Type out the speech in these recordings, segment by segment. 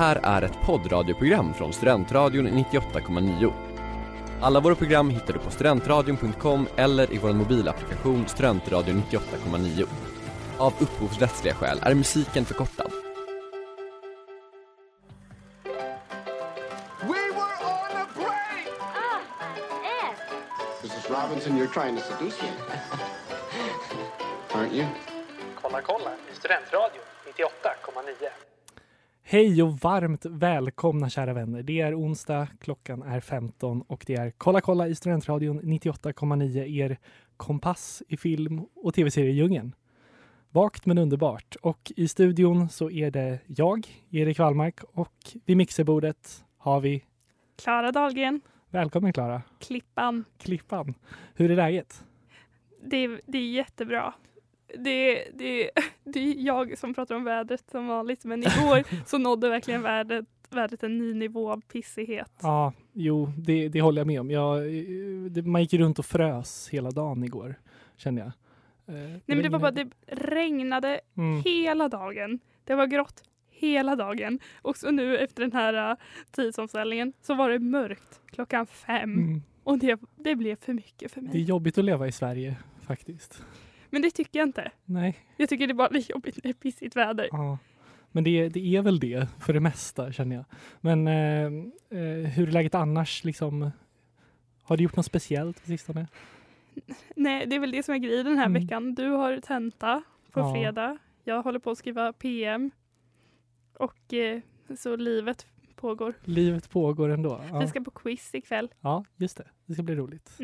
här är ett poddradioprogram från Studentradion 98,9. Alla våra program hittar du på studentradion.com eller i vår mobilapplikation Studentradion 98,9. Av upphovsrättsliga skäl är musiken förkortad. We were on a break! Ah, Ed! Mrs. Robinson, you're trying to seduce me. Aren't you? Kolla kolla i Studentradion 98,9. Hej och varmt välkomna kära vänner. Det är onsdag, klockan är 15 och det är Kolla kolla i Studentradion 98,9 er kompass i film och tv-seriedjungeln. Vakt men underbart. Och i studion så är det jag, Erik Wallmark och vid mixerbordet har vi Klara Dahlgren, Välkommen Klara, Klippan. Klippan. Hur är läget? Det det är jättebra. Det, det, det är jag som pratar om vädret som vanligt, men igår så nådde verkligen vädret, vädret en ny nivå av pissighet. Ja, jo, det, det håller jag med om. Jag, det, man gick runt och frös hela dagen igår, kände jag. Eh, Nej, men det var bara, det regnade Mm. hela dagen. Det var grått hela dagen. Och så nu efter den här uh, tidsomställningen så var det mörkt klockan fem. Mm. Och det, det blev för mycket för Det är mig. jobbigt att leva i Sverige faktiskt. Men det tycker jag inte. Nej, Jag tycker det bara är jobbigt när det är pissigt väder. ja. Men det, det är väl det för det mesta känner jag. Men eh, eh, hur är läget annars? Liksom, har du gjort något speciellt på sistone? Nej, det är väl det som är grejen den här Mm. veckan. Du har tenta på Ja. fredag. Jag håller på att skriva PM. Och eh, så livet pågår. Livet pågår ändå. Ja, Vi ska på quiz ikväll. ja just det. Det ska bli roligt.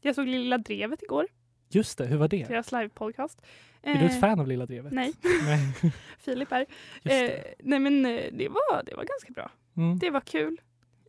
Jag såg Lilla Drevet igår, Just det, hur var det? deras livepodcast. Är du ett Eh, fan av Lilla Drevet? Nej, Nej. Filip. Just Eh, nej men eh, det var, det var ganska bra. Mm. Det var kul.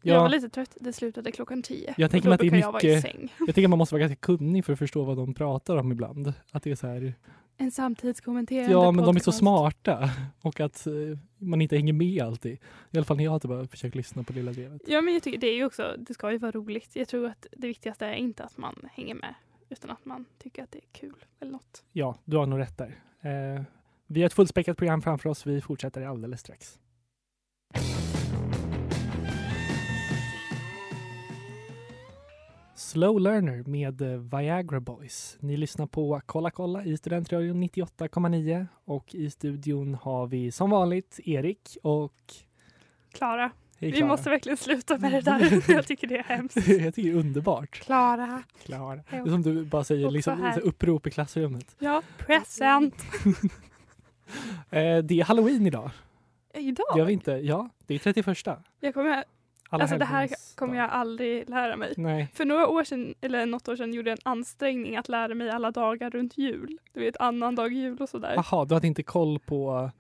Ja. Jag var lite trött. Det slutade klockan tio. Jag tänker att det är brukar jag vara i mycket- säng. Jag tänker att man måste vara ganska kunnig för att förstå vad de pratar om ibland. Att det är så här, En samtidskommenterande ja men de är så podcast. smarta och att eh, man inte hänger med alltid. I alla fall när jag har bara försökt lyssna på Lilla Drevet. Ja men jag tycker det är också, det ska ju vara roligt. Jag tror att det viktigaste är inte att man hänger med utan att man tycker att det är kul eller något. Ja, du har nog rätt där. Eh, vi har ett fullspäckat program framför oss. Vi fortsätter alldeles strax. Slow Learner med eh, Viagra Boys. Ni lyssnar på Kolla kolla i Studentradion 98,9 och i studion har vi som vanligt Erik och Klara, Hej vi måste verkligen sluta med det där. jag tycker det är hemskt. Jag tycker det är underbart. Klara. Klara. Det är som du bara säger liksom, upprop i klassrummet. Ja, present. Eh, det är halloween idag. Idag? Det gör vi inte. Ja, det är 31. Jag kommer, Alla alltså det här kommer jag aldrig lära mig. Nej. För några år sedan, eller något år sedan, gjorde jag en ansträngning att lära mig alla dagar runt jul. Du vet, annan dag jul och sådär. Jaha, du hade inte koll på...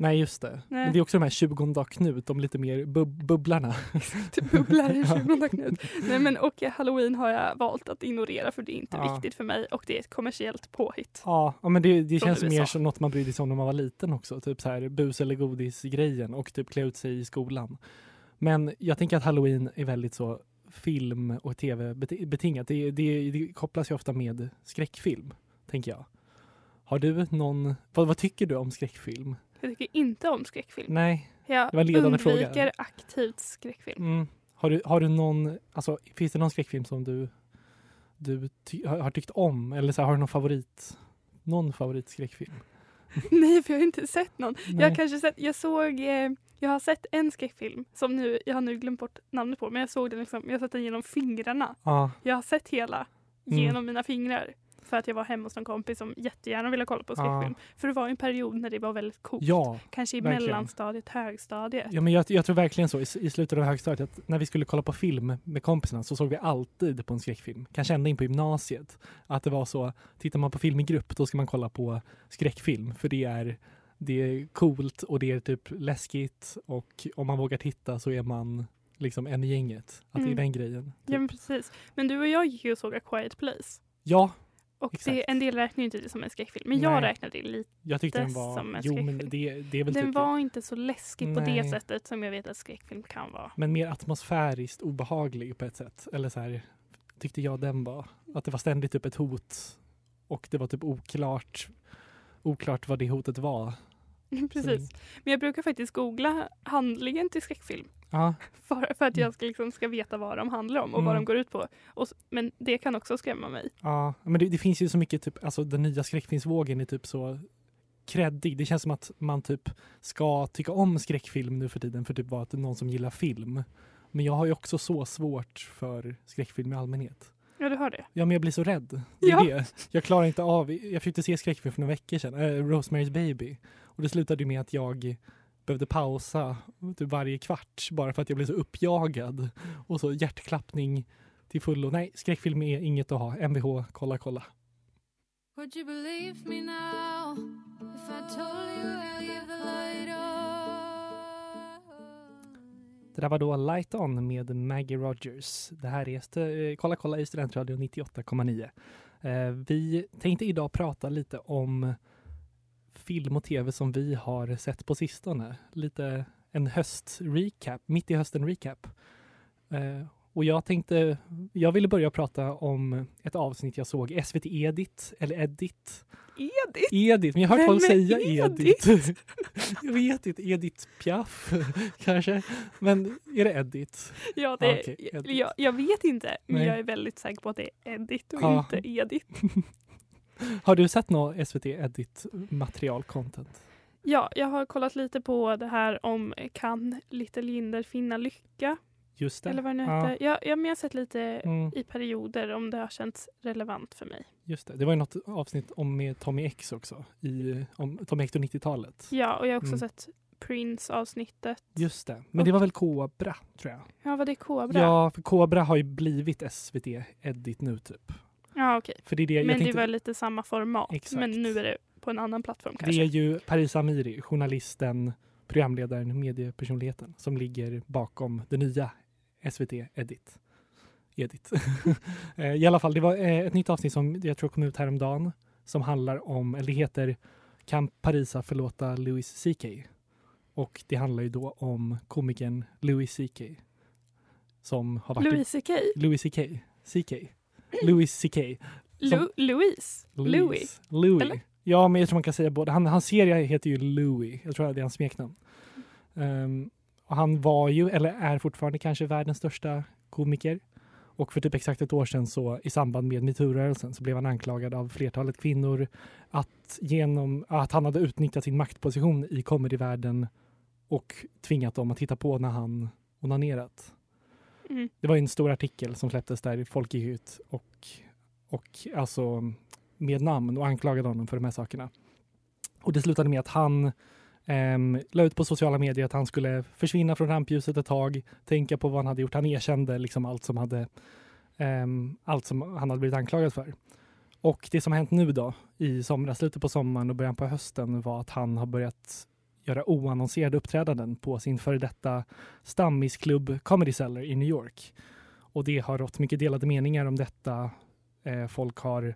Nej, just det. Nej. Men det är också de här 20 dag Knut, de lite mer bub bubblarna. Typ bubblar i 20 Knut. Nej men och halloween har jag valt att ignorera för det är inte Ja. viktigt för mig och det är ett kommersiellt påhitt. Ja, ja, men det, det känns mer som något man brydde sig om när man var liten också. Typ så här bus eller godis-grejen och typ klä ut sig i skolan. Men jag tänker att halloween är väldigt så film och tv beti- betingat. Det, det, det kopplas ju ofta med skräckfilm, tänker jag. Har du någon... Vad, vad tycker du om skräckfilm? Jag tycker inte om skräckfilm. Nej. Jag det var en ledande undviker fråga. aktivt skräckfilm. Mm. Har, du, har du någon... Alltså, finns det någon skräckfilm som du, du ty, har, tyckt om? Eller så här, har du någon favorit? Någon favoritskräckfilm? Nej, för jag har inte sett någon. Jag, Nej. har kanske sett, jag såg, eh, jag har sett en skräckfilm som nu, jag har nu glömt bort namnet på, men jag såg den liksom, jag har sett den genom fingrarna. Ja. Jag har sett hela Mm. genom mina fingrar. För att jag var hemma hos en kompis som jättegärna ville kolla på skräckfilm. För det var en period när det var väldigt coolt. Ja, Kanske i verkligen. mellanstadiet, högstadiet. ja men jag, jag tror verkligen så i, i slutet av högstadiet att när vi skulle kolla på film med kompisarna så såg vi alltid på en skräckfilm. Kanske ända in på gymnasiet. Att det var så, tittar man på film i grupp då ska man kolla på skräckfilm för det är det är coolt och det är typ läskigt och om man vågar titta så är man liksom en i gänget. Att det är Mm. den grejen. Typ. Ja men precis. Men du och jag gick ju och såg A Quiet Place. Ja, Och det, en del räknar ju inte det som en skräckfilm. Men jag Nej. räknar det lite. jag tyckte den var... som en Jo, men skräckfilm. det, det är väl Den typ... var inte så läskig på det Nej. sättet som jag vet att skräckfilm kan vara. Men mer atmosfäriskt obehaglig på ett sätt. Eller så här, tyckte jag den var. Att det var ständigt typ ett hot. Och det var typ oklart, oklart vad det hotet var. Precis. Men jag brukar faktiskt googla handlingen till skräckfilm. Ja, För, för att jag ska, liksom, ska veta vad de handlar om och vad Mm. de går ut på. Och, men det kan också skrämma mig. ja. men det, det finns ju så mycket, typ, alltså den nya skräckfilmsvågen är typ så kreddig. Det känns som att man typ ska tycka om skräckfilm nu för tiden för typ vara att någon som gillar film. Men jag har ju också så svårt för skräckfilm i allmänhet. Ja, du har det. Ja, men jag blir så rädd. Det är Ja. det. Jag klarar inte av, jag försökte se skräckfilm för några veckor sedan, äh, Rosemary's Baby. Och det slutade ju med att jag behövde pausa typ varje kvart bara för att jag blev så uppjagad. Och så hjärtklappning till fullo. Nej, skräckfilm är inget att ha. Mvh, kolla kolla. Would you believe me now if I told you I'll leave the light on? Det där var då Light On med Maggie Rogers. Det här är eh, Kolla kolla i Studentradion 98,9. Eh, vi tänkte idag prata lite om film och tv som vi har sett på sistone. Lite en höst-recap, mitt i hösten-recap. Eh, Eh, och jag tänkte, jag ville börja prata om ett avsnitt jag såg, SVT Edit, eller Edit. Edith! Edit, men jag har hört folk säga Edith? Edit. jag vet inte, Edith Piaf kanske. Men är det Edit? Ja, det, Ja, okej, jag, Edith. jag, jag vet inte, men Nej. jag är väldigt säker på att det är Edith och Ja. inte Edith. Har du sett något SVT Edit material content? Ja, jag har kollat lite på det här om kan Little Jinder finna lycka? Just det. Eller vad det nu ja. heter. Ja, ja, men jag har sett lite Mm, i perioder om det har känts relevant för mig. just det. Det var ju något avsnitt om med Tommy X också. I, om Tommy X och 90-talet. Ja, och jag har också Mm. sett Prince-avsnittet. Just det. Men det var väl Kobra, tror jag. Ja, var det Kobra? Ja, för Kobra har ju blivit SVT Edit nu typ. ja okej. För det är det jag Men det tänkte, var lite samma format. Exakt. Men nu är det på en annan plattform det kanske. är ju Paris Amiri, journalisten, programledaren, mediepersonligheten som ligger bakom det nya SVT Edit. Edit. Eh, I alla fall, det var eh, ett nytt avsnitt som jag tror kom ut häromdagen som handlar om, eller det heter Kan Parisa förlåta Louis CK? Och det handlar ju då om komikern Louis CK som har varit Louis CK? Louis CK. CK. Louis CK. Louise? Louis? Louis. Eller? Ja, men jag tror man kan säga både. Han, hans serie heter ju Louis. Jag tror att det är hans smeknamn. Ehm, och han var ju, eller är fortfarande kanske världens största komiker. Och för typ exakt ett år sedan så i samband med metoo-rörelsen så blev han anklagad av flertalet kvinnor att, genom, att han hade utnyttjat sin maktposition i comedyvärlden och tvingat dem att titta på när han onanerat. Mm. Det var en stor artikel som släpptes där folk gick ut och, och alltså med namn och anklagade honom för de här sakerna. Och det slutade med att han um, la ut på sociala medier att han skulle försvinna från rampljuset ett tag, tänka på vad han hade gjort. Han erkände liksom allt som hade ehm, allt som han hade blivit anklagad för. Och det som har hänt nu då i somras, slutet på sommaren och början på hösten var att han har börjat göra oannonserade uppträdanden på sin före detta stammisklubb Comedy Cellar i New York. Och det har rått mycket delade meningar om detta. Eh, folk har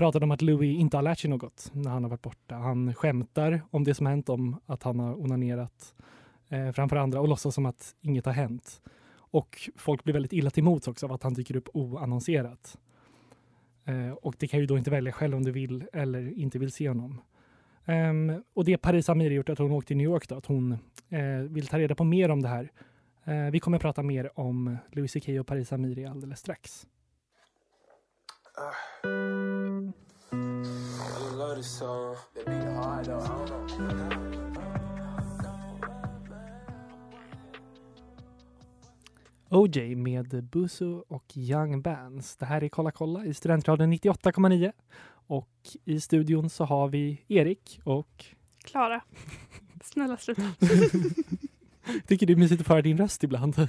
pratade om att Louis inte har lärt sig något när han har varit borta. Han skämtar om det som hänt, om att han har onanerat eh, framför andra och låtsas som att inget har hänt. Och folk blir väldigt illa till mots också av att han dyker upp oannonserat. Eh, och det kan ju då inte välja själv om du vill eller inte vill se honom. Um, och det Paris Amiri gjort att hon åkte till New York då, att hon eh, vill ta reda på mer om det här. Eh, vi kommer att prata mer om Louis CK och Paris Amiri alldeles strax. OJ med Busu och Young Bands. Det här är Kolla kolla i Studentradion 98,9. Och i studion så har vi Erik och Klara. Snälla sluta. tycker det är mysigt att föra din röst ibland. det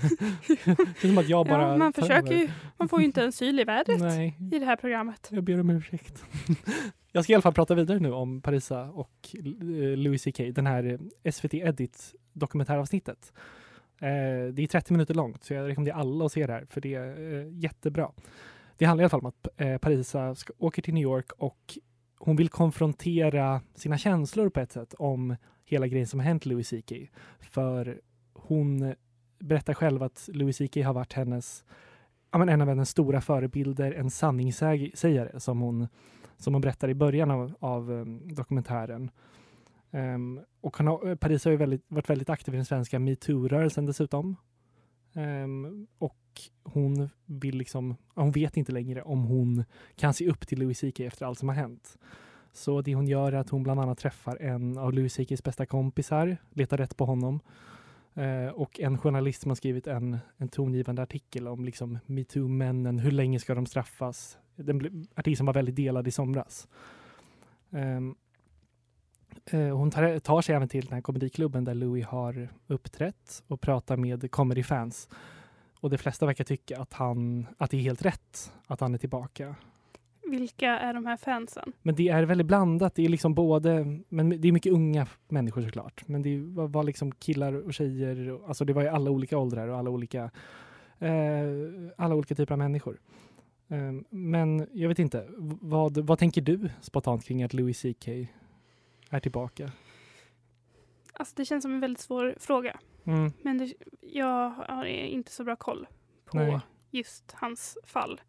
är som att jag bara Ja, man försöker ju. Man får ju inte en syl i vädret Nej, i det här programmet. jag ber om ursäkt. jag ska i alla fall prata vidare nu om Parisa och eh, Louis CK, den här eh, SVT Edit dokumentäravsnittet. Eh, det är 30 minuter långt så jag rekommenderar alla att se det här för det är jättebra. Det handlar i alla fall om att Parisa åker till New York och hon vill konfrontera sina känslor på ett sätt om hela grejen som har hänt Louis CK. För hon berättar själv att Louis CK har varit hennes, ja, men en av hennes stora förebilder, en sanningssägare som hon, som hon berättar i början av, av um, dokumentären. Um, och har, eh, Paris har ju väldigt, varit väldigt aktiv i den svenska metoo-rörelsen dessutom. Um, och hon vill liksom, hon vet inte längre om hon kan se upp till Louis CK efter allt som har hänt. Så det hon gör är att hon bland annat träffar en av Louis CKs bästa kompisar, letar rätt på honom. Eh, och en journalist som har skrivit en, en tongivande artikel om liksom metoo-männen, hur länge ska de straffas? Den artikeln var väldigt delad i somras. Ehm, eh, hon tar, tar sig även till den här komediklubben där Louis har uppträtt och pratar med comedy-fans. Och de flesta verkar tycka att, han, att det är helt rätt att han är tillbaka. Vilka är de här fansen? Men det är väldigt blandat. Det är liksom både, men det är mycket unga människor såklart. Men det var, liksom killar och tjejer. Alltså det var ju alla olika åldrar och alla olika, eh, alla olika typer av människor. Eh, men jag vet inte, vad, vad tänker du spontant kring att Louis CK är tillbaka? Alltså det känns som en väldigt svår fråga. Mm, Men det, jag har inte så bra koll på Nej. just hans fall.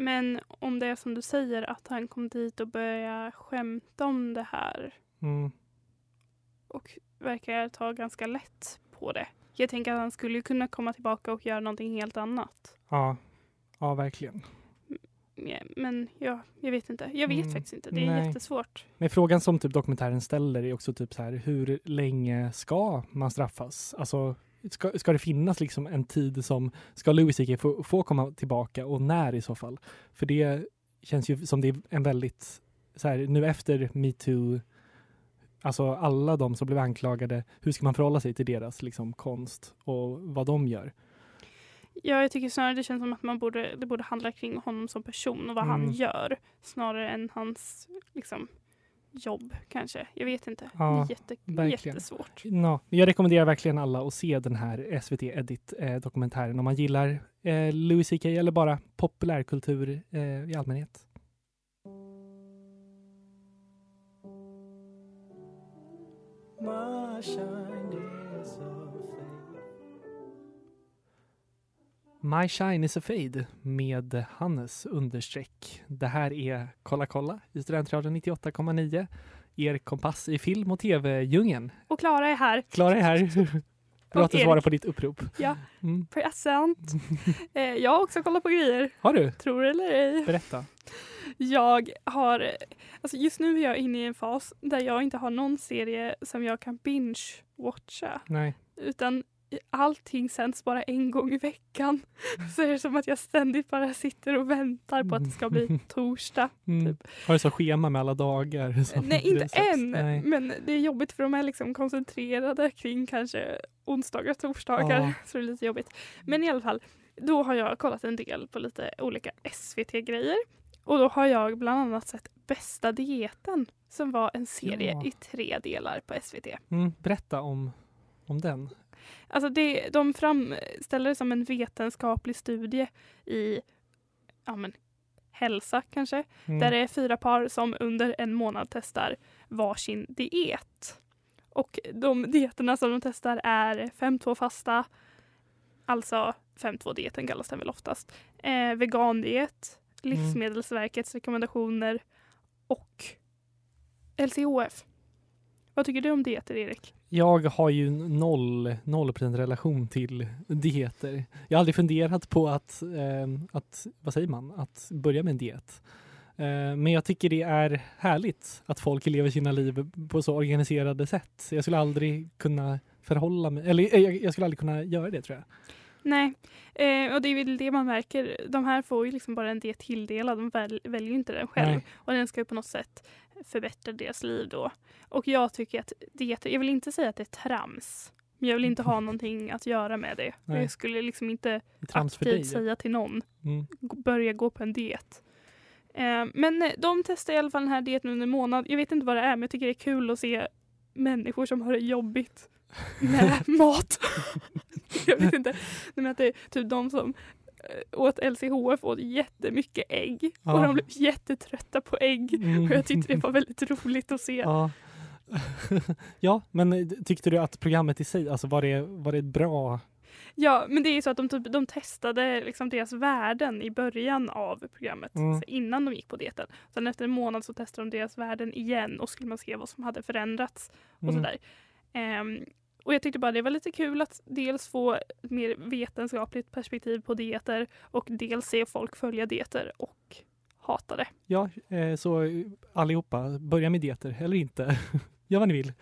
Men om det är som du säger att han kom dit och började skämta om det här mm, och verkar ta ganska lätt på det. Jag tänker att han skulle kunna komma tillbaka och göra någonting helt annat. ja, ja, verkligen. Men ja, jag vet inte. Jag vet Mm, faktiskt inte. Det är nej. jättesvårt. Men frågan som typ dokumentären ställer är också typ så här, hur länge ska man straffas? Alltså, ska, ska det finnas liksom en tid som, ska Louis CK få, få komma tillbaka och när i så fall? För det känns ju som det är en väldigt, så här, nu efter metoo, alltså alla de som blev anklagade, hur ska man förhålla sig till deras liksom konst och vad de gör? Ja, jag tycker snarare det känns som att man borde, det borde handla kring honom som person och vad Mm. han gör. Snarare än hans liksom, jobb kanske. Jag vet inte. Ja, det är jätte, verkligen. jättesvårt. Ja, jag rekommenderar verkligen alla att se den här SVT Edit-dokumentären om man gillar eh, Louis CK eller bara populärkultur eh, i allmänhet. My Shine is a Fade med Hannes understreck. Det här är Kolla kolla i Studentradion 98,9. Er kompass i film och tv-djungeln. Och Klara är här. Klara är här. Bra att du svarar på ditt upprop. Ja, Mm. present. eh, jag har också kollat på grejer. Har du? Tror eller ej. Berätta. Jag har, alltså just nu är jag inne i en fas där jag inte har någon serie som jag kan binge-watcha. Nej. Utan allting sänds bara en gång i veckan. Så är det som att jag ständigt bara sitter och väntar på att det ska bli torsdag. Mm. Har du så schema med alla dagar? Nej, inte än. Nej. Men det är jobbigt för de är liksom koncentrerade kring kanske onsdagar, torsdagar. Ja. Så det är lite jobbigt. Men i alla fall, då har jag kollat en del på lite olika SVT-grejer. Och då har jag bland annat sett Bästa dieten som var en serie Ja. i tre delar på SVT. Mm. Berätta om, om den. Alltså det, de framställer det som en vetenskaplig studie i ja men, hälsa kanske. Mm. Där det är fyra par som under en månad testar varsin diet. Och de dieterna som de testar är 5-2 fasta, alltså 5-2-dieten kallas den väl oftast, eh, vegandiet, Livsmedelsverkets rekommendationer och LCHF. Vad tycker du om dieter, Erik? Jag har ju noll, noll procent relation till dieter. Jag har aldrig funderat på att, eh, att, vad säger man, att börja med en diet. Eh, men jag tycker det är härligt att folk lever sina liv på så organiserade sätt. Jag skulle aldrig kunna förhålla mig, eller eh, jag, jag skulle aldrig kunna göra det tror jag. Nej, eh, och det är väl det man märker. De här får ju liksom bara en diet tilldelad. De väl, väljer inte den själv. Nej. Och den ska ju på något sätt förbättra deras liv då. Och jag tycker att dieter, jag vill inte säga att det är trams. Men jag vill inte ha någonting att göra med det. Nej. Jag skulle liksom inte aktivt säga till någon, Mm. börja gå på en diet. Eh, men eh, de testar i alla fall den här dieten under en månad. Jag vet inte vad det är men jag tycker det är kul att se människor som har det jobbigt med mat. jag vet inte. Men att det är typ de som eh, åt LCHF åt jättemycket ägg Ja. och de blev jättetrötta på ägg. Mm. Och jag tyckte det var väldigt roligt att se. Ja. ja, men tyckte du att programmet i sig, alltså var det, var det bra? Ja, men det är så att de, typ, de testade liksom deras värden i början av programmet. Mm. Så innan de gick på dieten. Sen efter en månad så testade de deras värden igen och skulle man se vad som hade förändrats och Mm. sådär. Ehm, och jag tyckte bara det var lite kul att dels få ett mer vetenskapligt perspektiv på dieter och dels se folk följa dieter och hata det. Ja, eh, så eh, allihopa, börja med dieter eller inte. Gör vad ni vill.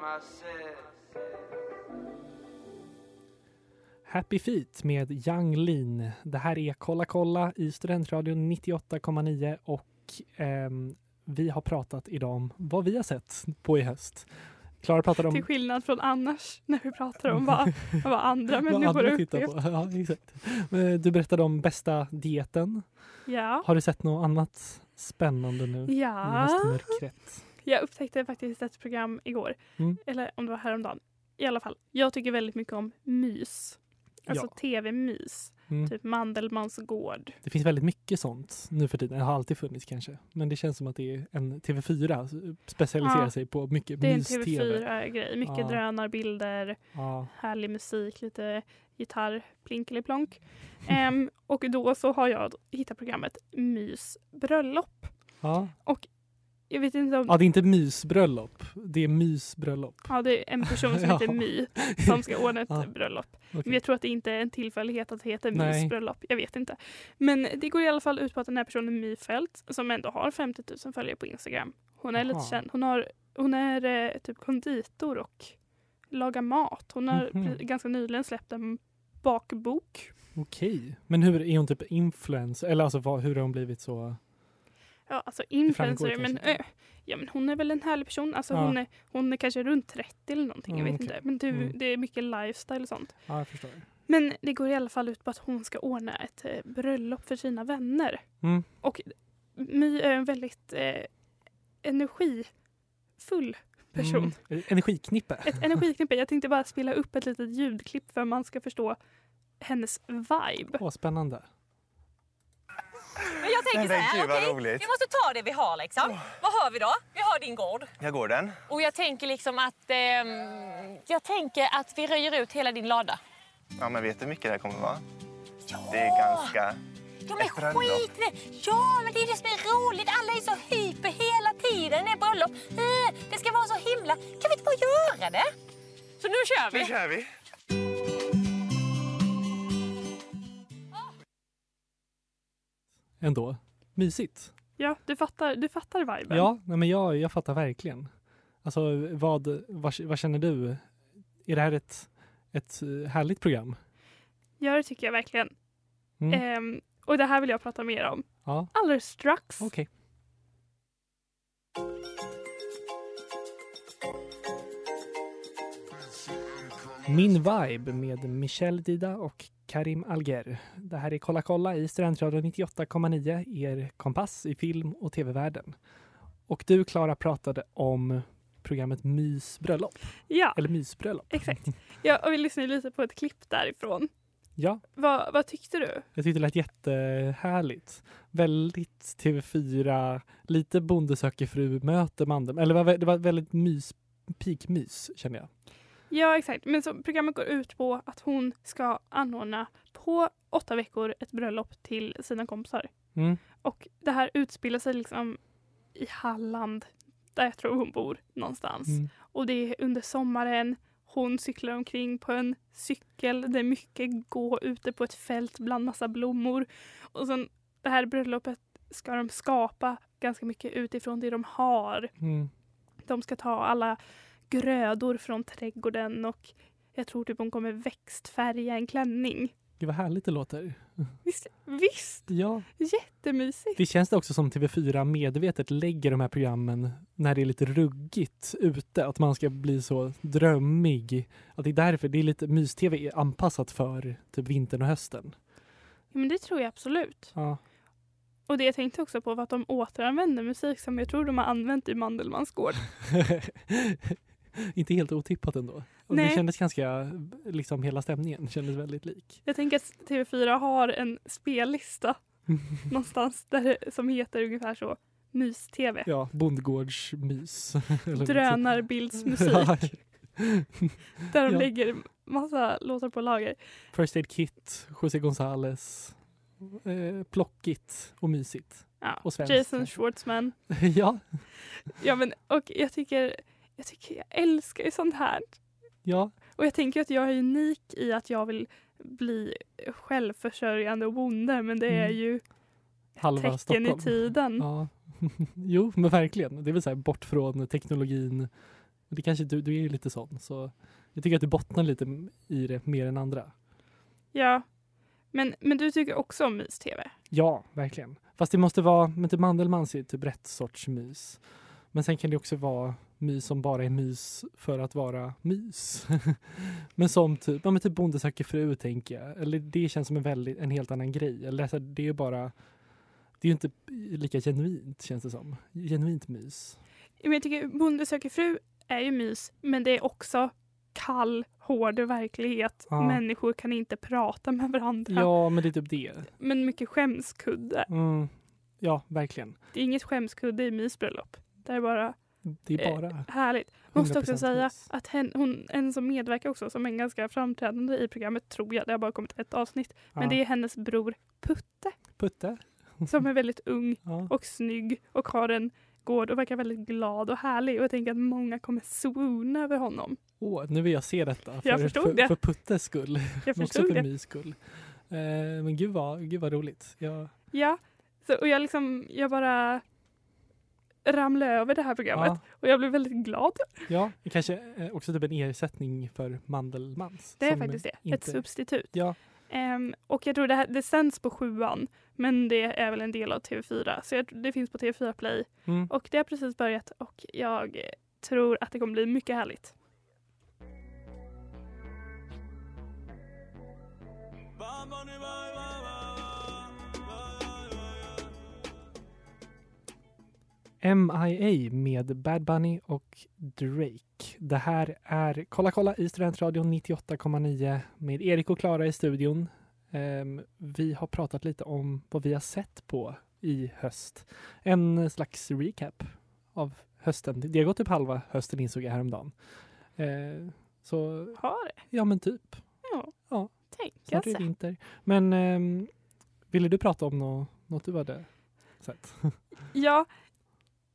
Diamonds happy feet, med Young Lean. Det här är Kolla kolla i Studentradion 98,9 och ehm, vi har pratat idag om vad vi har sett på i höst. Klara pratade om Till skillnad från annars när vi pratar om vad, vad andra människor har upplevt. på. Ja, exakt. Eh, Du berättade om bästa dieten. Ja. Har du sett något annat spännande nu i Ja, höstmörkret? jag upptäckte faktiskt ett program igår. Mm. Eller om det var häromdagen. I alla fall, jag tycker väldigt mycket om mys. Alltså Ja. tv-mys. Mm. Typ Mandelmans gård. Det finns väldigt mycket sånt nu för tiden. Det har alltid funnits kanske. Men det känns som att det är en TV4 specialiserar Ja. sig på mycket Det är en mys-TV. TV4-grej. Mycket Ja. drönarbilder, Ja. härlig musik, lite gitarr, plinkeliplonk. Ehm, och då så har jag hittat programmet Mys bröllop. Ja. Jag vet inte om... ja, det är inte mysbröllop. Det är mysbröllop. Ja, det är en person som heter Ja. My som ska ordna ett Ja. bröllop. Okej. Men jag tror att det inte är en tillfällighet att det heter Nej. Mys bröllop. Jag vet inte. Men det går i alla fall ut på att den här personen My Fält, som ändå har 50 000 följare på Instagram. Hon är lite Aha. känd. Hon, har, hon är eh, typ konditor och lagar mat. Hon har Mhm. pre- ganska nyligen släppt en bakbok. Okej. Men hur är hon typ influencer? Eller alltså vad, hur har hon blivit så? Ja, alltså influencer. Men, äh, ja, men hon är väl en härlig person. Alltså, Ja. hon, är, hon är kanske runt 30 eller någonting. Jag Mm, vet okej. inte. Men du, Mm. det är mycket lifestyle och sånt. Ja, jag förstår. Men det går i alla fall ut på att hon ska ordna ett eh, bröllop för sina vänner. Mm. Och My är en väldigt eh, energifull person. Mm. Energiknippe. Ett energiknippe. Jag tänkte bara spela upp ett litet ljudklipp för att man ska förstå hennes vibe. Åh, spännande. Men jag tänker så här, okej, roligt. vi måste ta det vi har liksom. Vad har vi då? Vi har din gård. Jag går den. Och jag tänker liksom att, ehm, jag tänker att vi röjer ut hela din lada. Ja, men vet du hur mycket det här kommer vara? Det är ganska... Ja men skit. Ja men det är det som är roligt. Alla är så hyper hela tiden. Det är bröllop. Eh, Det ska vara så himla... Kan vi inte bara göra det? Så nu kör Nu vi. kör vi! Ändå. Mysigt. Ja, du fattar, du fattar viben. Ja, nej, men jag, jag fattar verkligen. Alltså vad, vad, vad känner du? Är det här ett, ett eh, härligt program? Ja, det tycker jag verkligen. Mm. Ehm, och det här vill jag prata mer om. Ja, Alldeles strax. okej. Min vibe med Michelle Dida och Karim Alger. Det här är Kolla kolla i Studentradion 98,9, er kompass i film och tv-världen. Och du, Klara, pratade om programmet Mysbröllop. Ja, Eller Mysbröllop. exakt. Ja, och vi lyssnade lite på ett klipp därifrån. Ja, Vad, vad tyckte du? jag tyckte det lät jättehärligt. Väldigt TV4, lite Bonde söker fru möter Mandel. Eller det var, det var väldigt mys, pikmys kände jag. Ja, exakt. Men så programmet går ut på att hon ska anordna på åtta veckor ett bröllop till sina kompisar. Mm. Och det här utspelar sig liksom i Halland, där jag tror hon bor någonstans. Mm. Och det är under sommaren. Hon cyklar omkring på en cykel. Det är mycket gå ute på ett fält bland massa blommor. Och sen det här bröllopet ska de skapa ganska mycket utifrån det de har. Mm. De ska ta alla grödor från trädgården och jag tror typ hon kommer växtfärga en klänning. Gud vad härligt det låter. Visst, visst Ja, jättemysigt. det känns det också som TV4 medvetet lägger de här programmen när det är lite ruggigt ute. Att man ska bli så drömmig. Att det är därför det är lite mys-TV anpassat för typ vintern och hösten. Ja, men det tror jag absolut. Ja. Och det jag tänkte också på var att de återanvänder musik som jag tror de har använt i Mandelmans gård. Inte helt otippat ändå. Och det kändes ganska, liksom hela stämningen kändes väldigt lik. Jag tänker att TV4 har en spellista någonstans där som heter ungefär så mys-tv. Ja, bondgårdsmys. Drönarbildsmusik. Där de Ja. lägger massa låtar på lager. First Aid Kit, José Gonzales, eh, Plockigt och mysigt. Ja. Och. Jason Schwartzman. ja, Ja, men, och jag tycker, jag tycker jag älskar ju sånt här. ja, Och jag tänker att jag är unik i att jag vill bli självförsörjande och bonde men det är Mm. ju halva tecken Stockholm. i tiden. Ja. jo, men verkligen. Det är väl så här bort från teknologin. Det kanske, du, du är ju lite sån, så jag tycker att du bottnar lite i det mer än andra. Ja. Men, men du tycker också om mys-tv? Ja, verkligen. Fast det måste vara, men typ Mandelmans är typ rätt sorts mys. Men sen kan det också vara mys som bara är mys för att vara mys. men som typ, ja men typ Bonde söker fru tänker jag. Eller det känns som en, väldigt, en helt annan grej. Eller så här, det är ju bara, det är ju inte lika genuint känns det som. Genuint mys. Men jag tycker Bonde söker fru är ju mys men det är också kall, hård verklighet. Ja. Människor kan inte prata med varandra. Ja, men det är typ det. Men mycket skämskudde. Mm. Ja, verkligen. Det är inget skämskudde i mysbröllop. Det är bara Det är bara eh, härligt. Måste också 100% säga mys. att hen, hon, en som medverkar också, som är ganska framträdande i programmet, tror jag, det har bara kommit ett avsnitt, men Ja. det är hennes bror Putte Putte. som är väldigt ung Ja. och snygg och har en gård och verkar väldigt glad och härlig och jag tänker att många kommer swoona över honom. Åh, nu vill jag se detta. För, Jag förstod för, det. för Puttes skull. Jag Också förstod för det. mys skull. Eh, men gud vad, gud vad roligt. Jag, Ja, så, och jag liksom, jag bara ramlade över det här programmet ja, och jag blev väldigt glad. ja, kanske eh, också typ en ersättning för Mandelmans. Det är faktiskt det, ett inte- substitut. Ja, Ehm, och jag tror det, här, det sänds på sjuan, men det är väl en del av TV4. Så jag, det finns på TV4 Play. mm. Och det har precis börjat och jag tror att det kommer bli mycket härligt. MIA med Bad Bunny och Drake. Det här är Kolla kolla i Studentradion 98,9 med Erik och Klara i studion. Ehm, vi har pratat lite om vad vi har sett på i höst. En slags recap av hösten. Det har gått typ halva hösten insåg jag häromdagen. Eh, så Har det? ja men typ. Ja. Ja. Tänka Snart är det sig. vinter. Men ehm, ville du prata om nå- något du hade sett? Ja,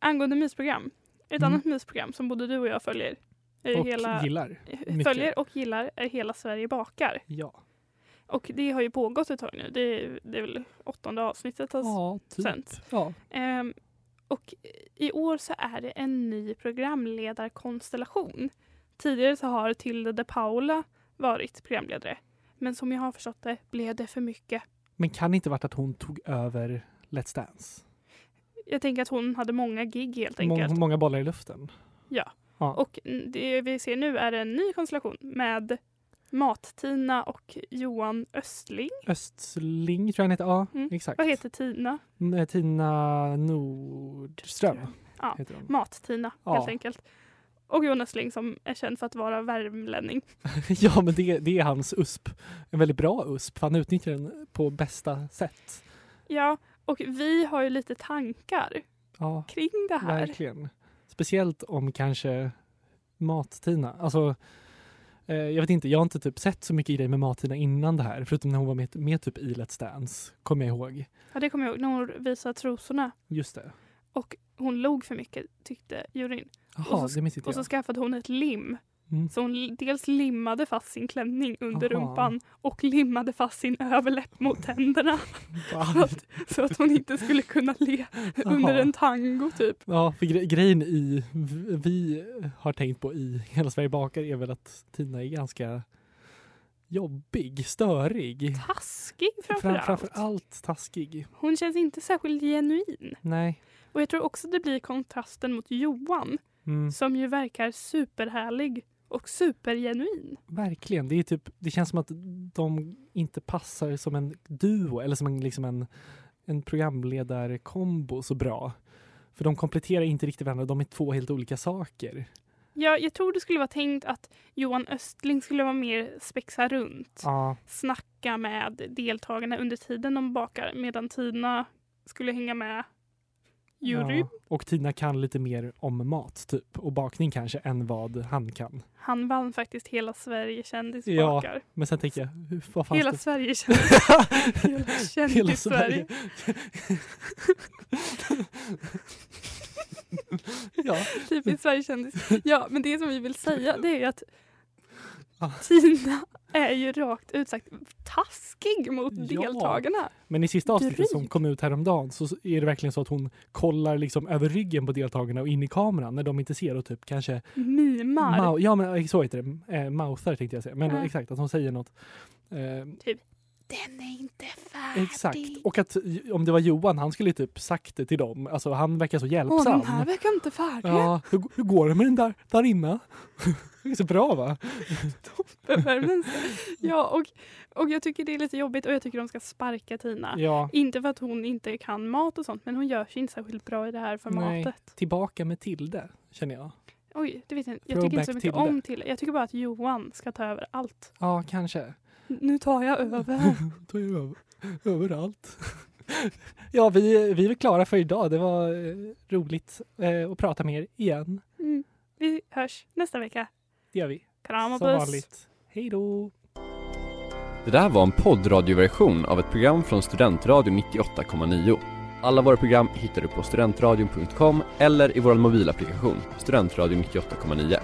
angående mysprogram. Ett Mm. annat mysprogram som både du och jag följer. Och hela, gillar? mycket. följer och gillar är Hela Sverige bakar. Ja. Och det har ju pågått ett tag nu. Det är, det är väl åttonde avsnittet har Ja, typ. sänts. Ja. Ehm, och i år så är det en ny programledarkonstellation. Tidigare så har Tilde de Paula varit programledare. Men som jag har förstått det blev det för mycket. Men kan det inte varit att hon tog över Let's Dance? Jag tänker att hon hade många gig helt enkelt. många bollar i luften. Ja. Ja. Och det vi ser nu är en ny konstellation med Mat-Tina och Johan Östling. Östling tror jag han heter. Ja, Mm. exakt. Vad heter Tina? Mm, Tina Nordström Ja. Mat-Tina Ja. helt enkelt. Och Johan Östling som är känd för att vara värmlänning. ja, men det, det är hans USP. En väldigt bra USP. för Han utnyttjar den på bästa sätt. Ja, och vi har ju lite tankar Ja, kring det här. verkligen. Speciellt om kanske Mat-Tina. Alltså, eh, jag vet inte, jag har inte typ sett så mycket grejer med Mat-Tina innan det här. Förutom när hon var med, med typ i Let's Dance. Kommer jag ihåg. Ja, det kommer jag ihåg när hon visade trosorna. Just det. Och hon log för mycket tyckte juryn. Och så- det minns inte Och så jag. skaffade hon ett lim. Mm. Så hon dels limmade fast sin klänning under Aha. rumpan och limmade fast sin överläpp mot tänderna. så, att, så att hon inte skulle kunna le under en tango typ. Ja, för gre- grejen i vi har tänkt på i Hela Sverige bakar är väl att Tina är ganska jobbig, störig. Taskig Fram, framför framför allt. allt taskig. Hon känns inte särskilt genuin. Nej. Och jag tror också det blir kontrasten mot Johan Mm, som ju verkar superhärlig och supergenuin. verkligen. Det, är typ, det känns som att de inte passar som en duo eller som en, liksom en, en programledarkombo så bra. För de kompletterar inte riktigt varandra. De är två helt olika saker. Ja, jag tror det skulle vara tänkt att Johan Östling skulle vara mer spexa runt. Ja, Snacka med deltagarna under tiden de bakar medan Tina skulle hänga med jury. Ja, och Tina kan lite mer om mat typ och bakning kanske än vad han kan. Han vann faktiskt Hela Sverige kändis Ja. Men sen tänker jag, vad fanns Hela det? Sverige kändis. Hela kändis Sverige. ja, Typiskt Sverige kändis. Ja, men det som vi vill säga det är att Ah. Tina är ju rakt ut sagt taskig mot Ja. deltagarna. men i sista avsnittet som Dryg. kom ut häromdagen så är det verkligen så att hon kollar liksom över ryggen på deltagarna och in i kameran när de inte ser och typ kanske Mimar. Ja men så heter det, eh, mouthar tänkte jag säga. Men Ja. exakt, att hon säger något. Eh, Den är inte färdig. exakt. Och att om det var Johan, han skulle typ sagt det till dem. Alltså han verkar så Åh, hjälpsam. den här verkar inte färdig. Ja, hur, hur går det med den där, där inne? det är så bra va? Ja, och, och jag tycker det är lite jobbigt och jag tycker de ska sparka Tina. Ja, Inte för att hon inte kan mat och sånt, men hon gör sig inte särskilt bra i det här Nej. formatet. tillbaka med Tilde, känner jag. Oj, det vet jag inte. Jag tycker inte så mycket Tilde. om till. Jag tycker bara att Johan ska ta över allt. Ja, kanske. Nu tar jag över. Tar ju över, överallt. ja, vi, vi är klara för idag. Det var eh, roligt eh, att prata med er igen. Mm. Vi hörs nästa vecka. Det gör vi. Kram och Som puss. vanligt. Hej då! Det där var en poddradioversion av ett program från Studentradion 98,9. Alla våra program hittar du på studentradion.com eller i vår mobilapplikation Studentradion 98,9.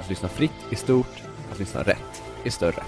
Att lyssna fritt är stort, att lyssna rätt är större.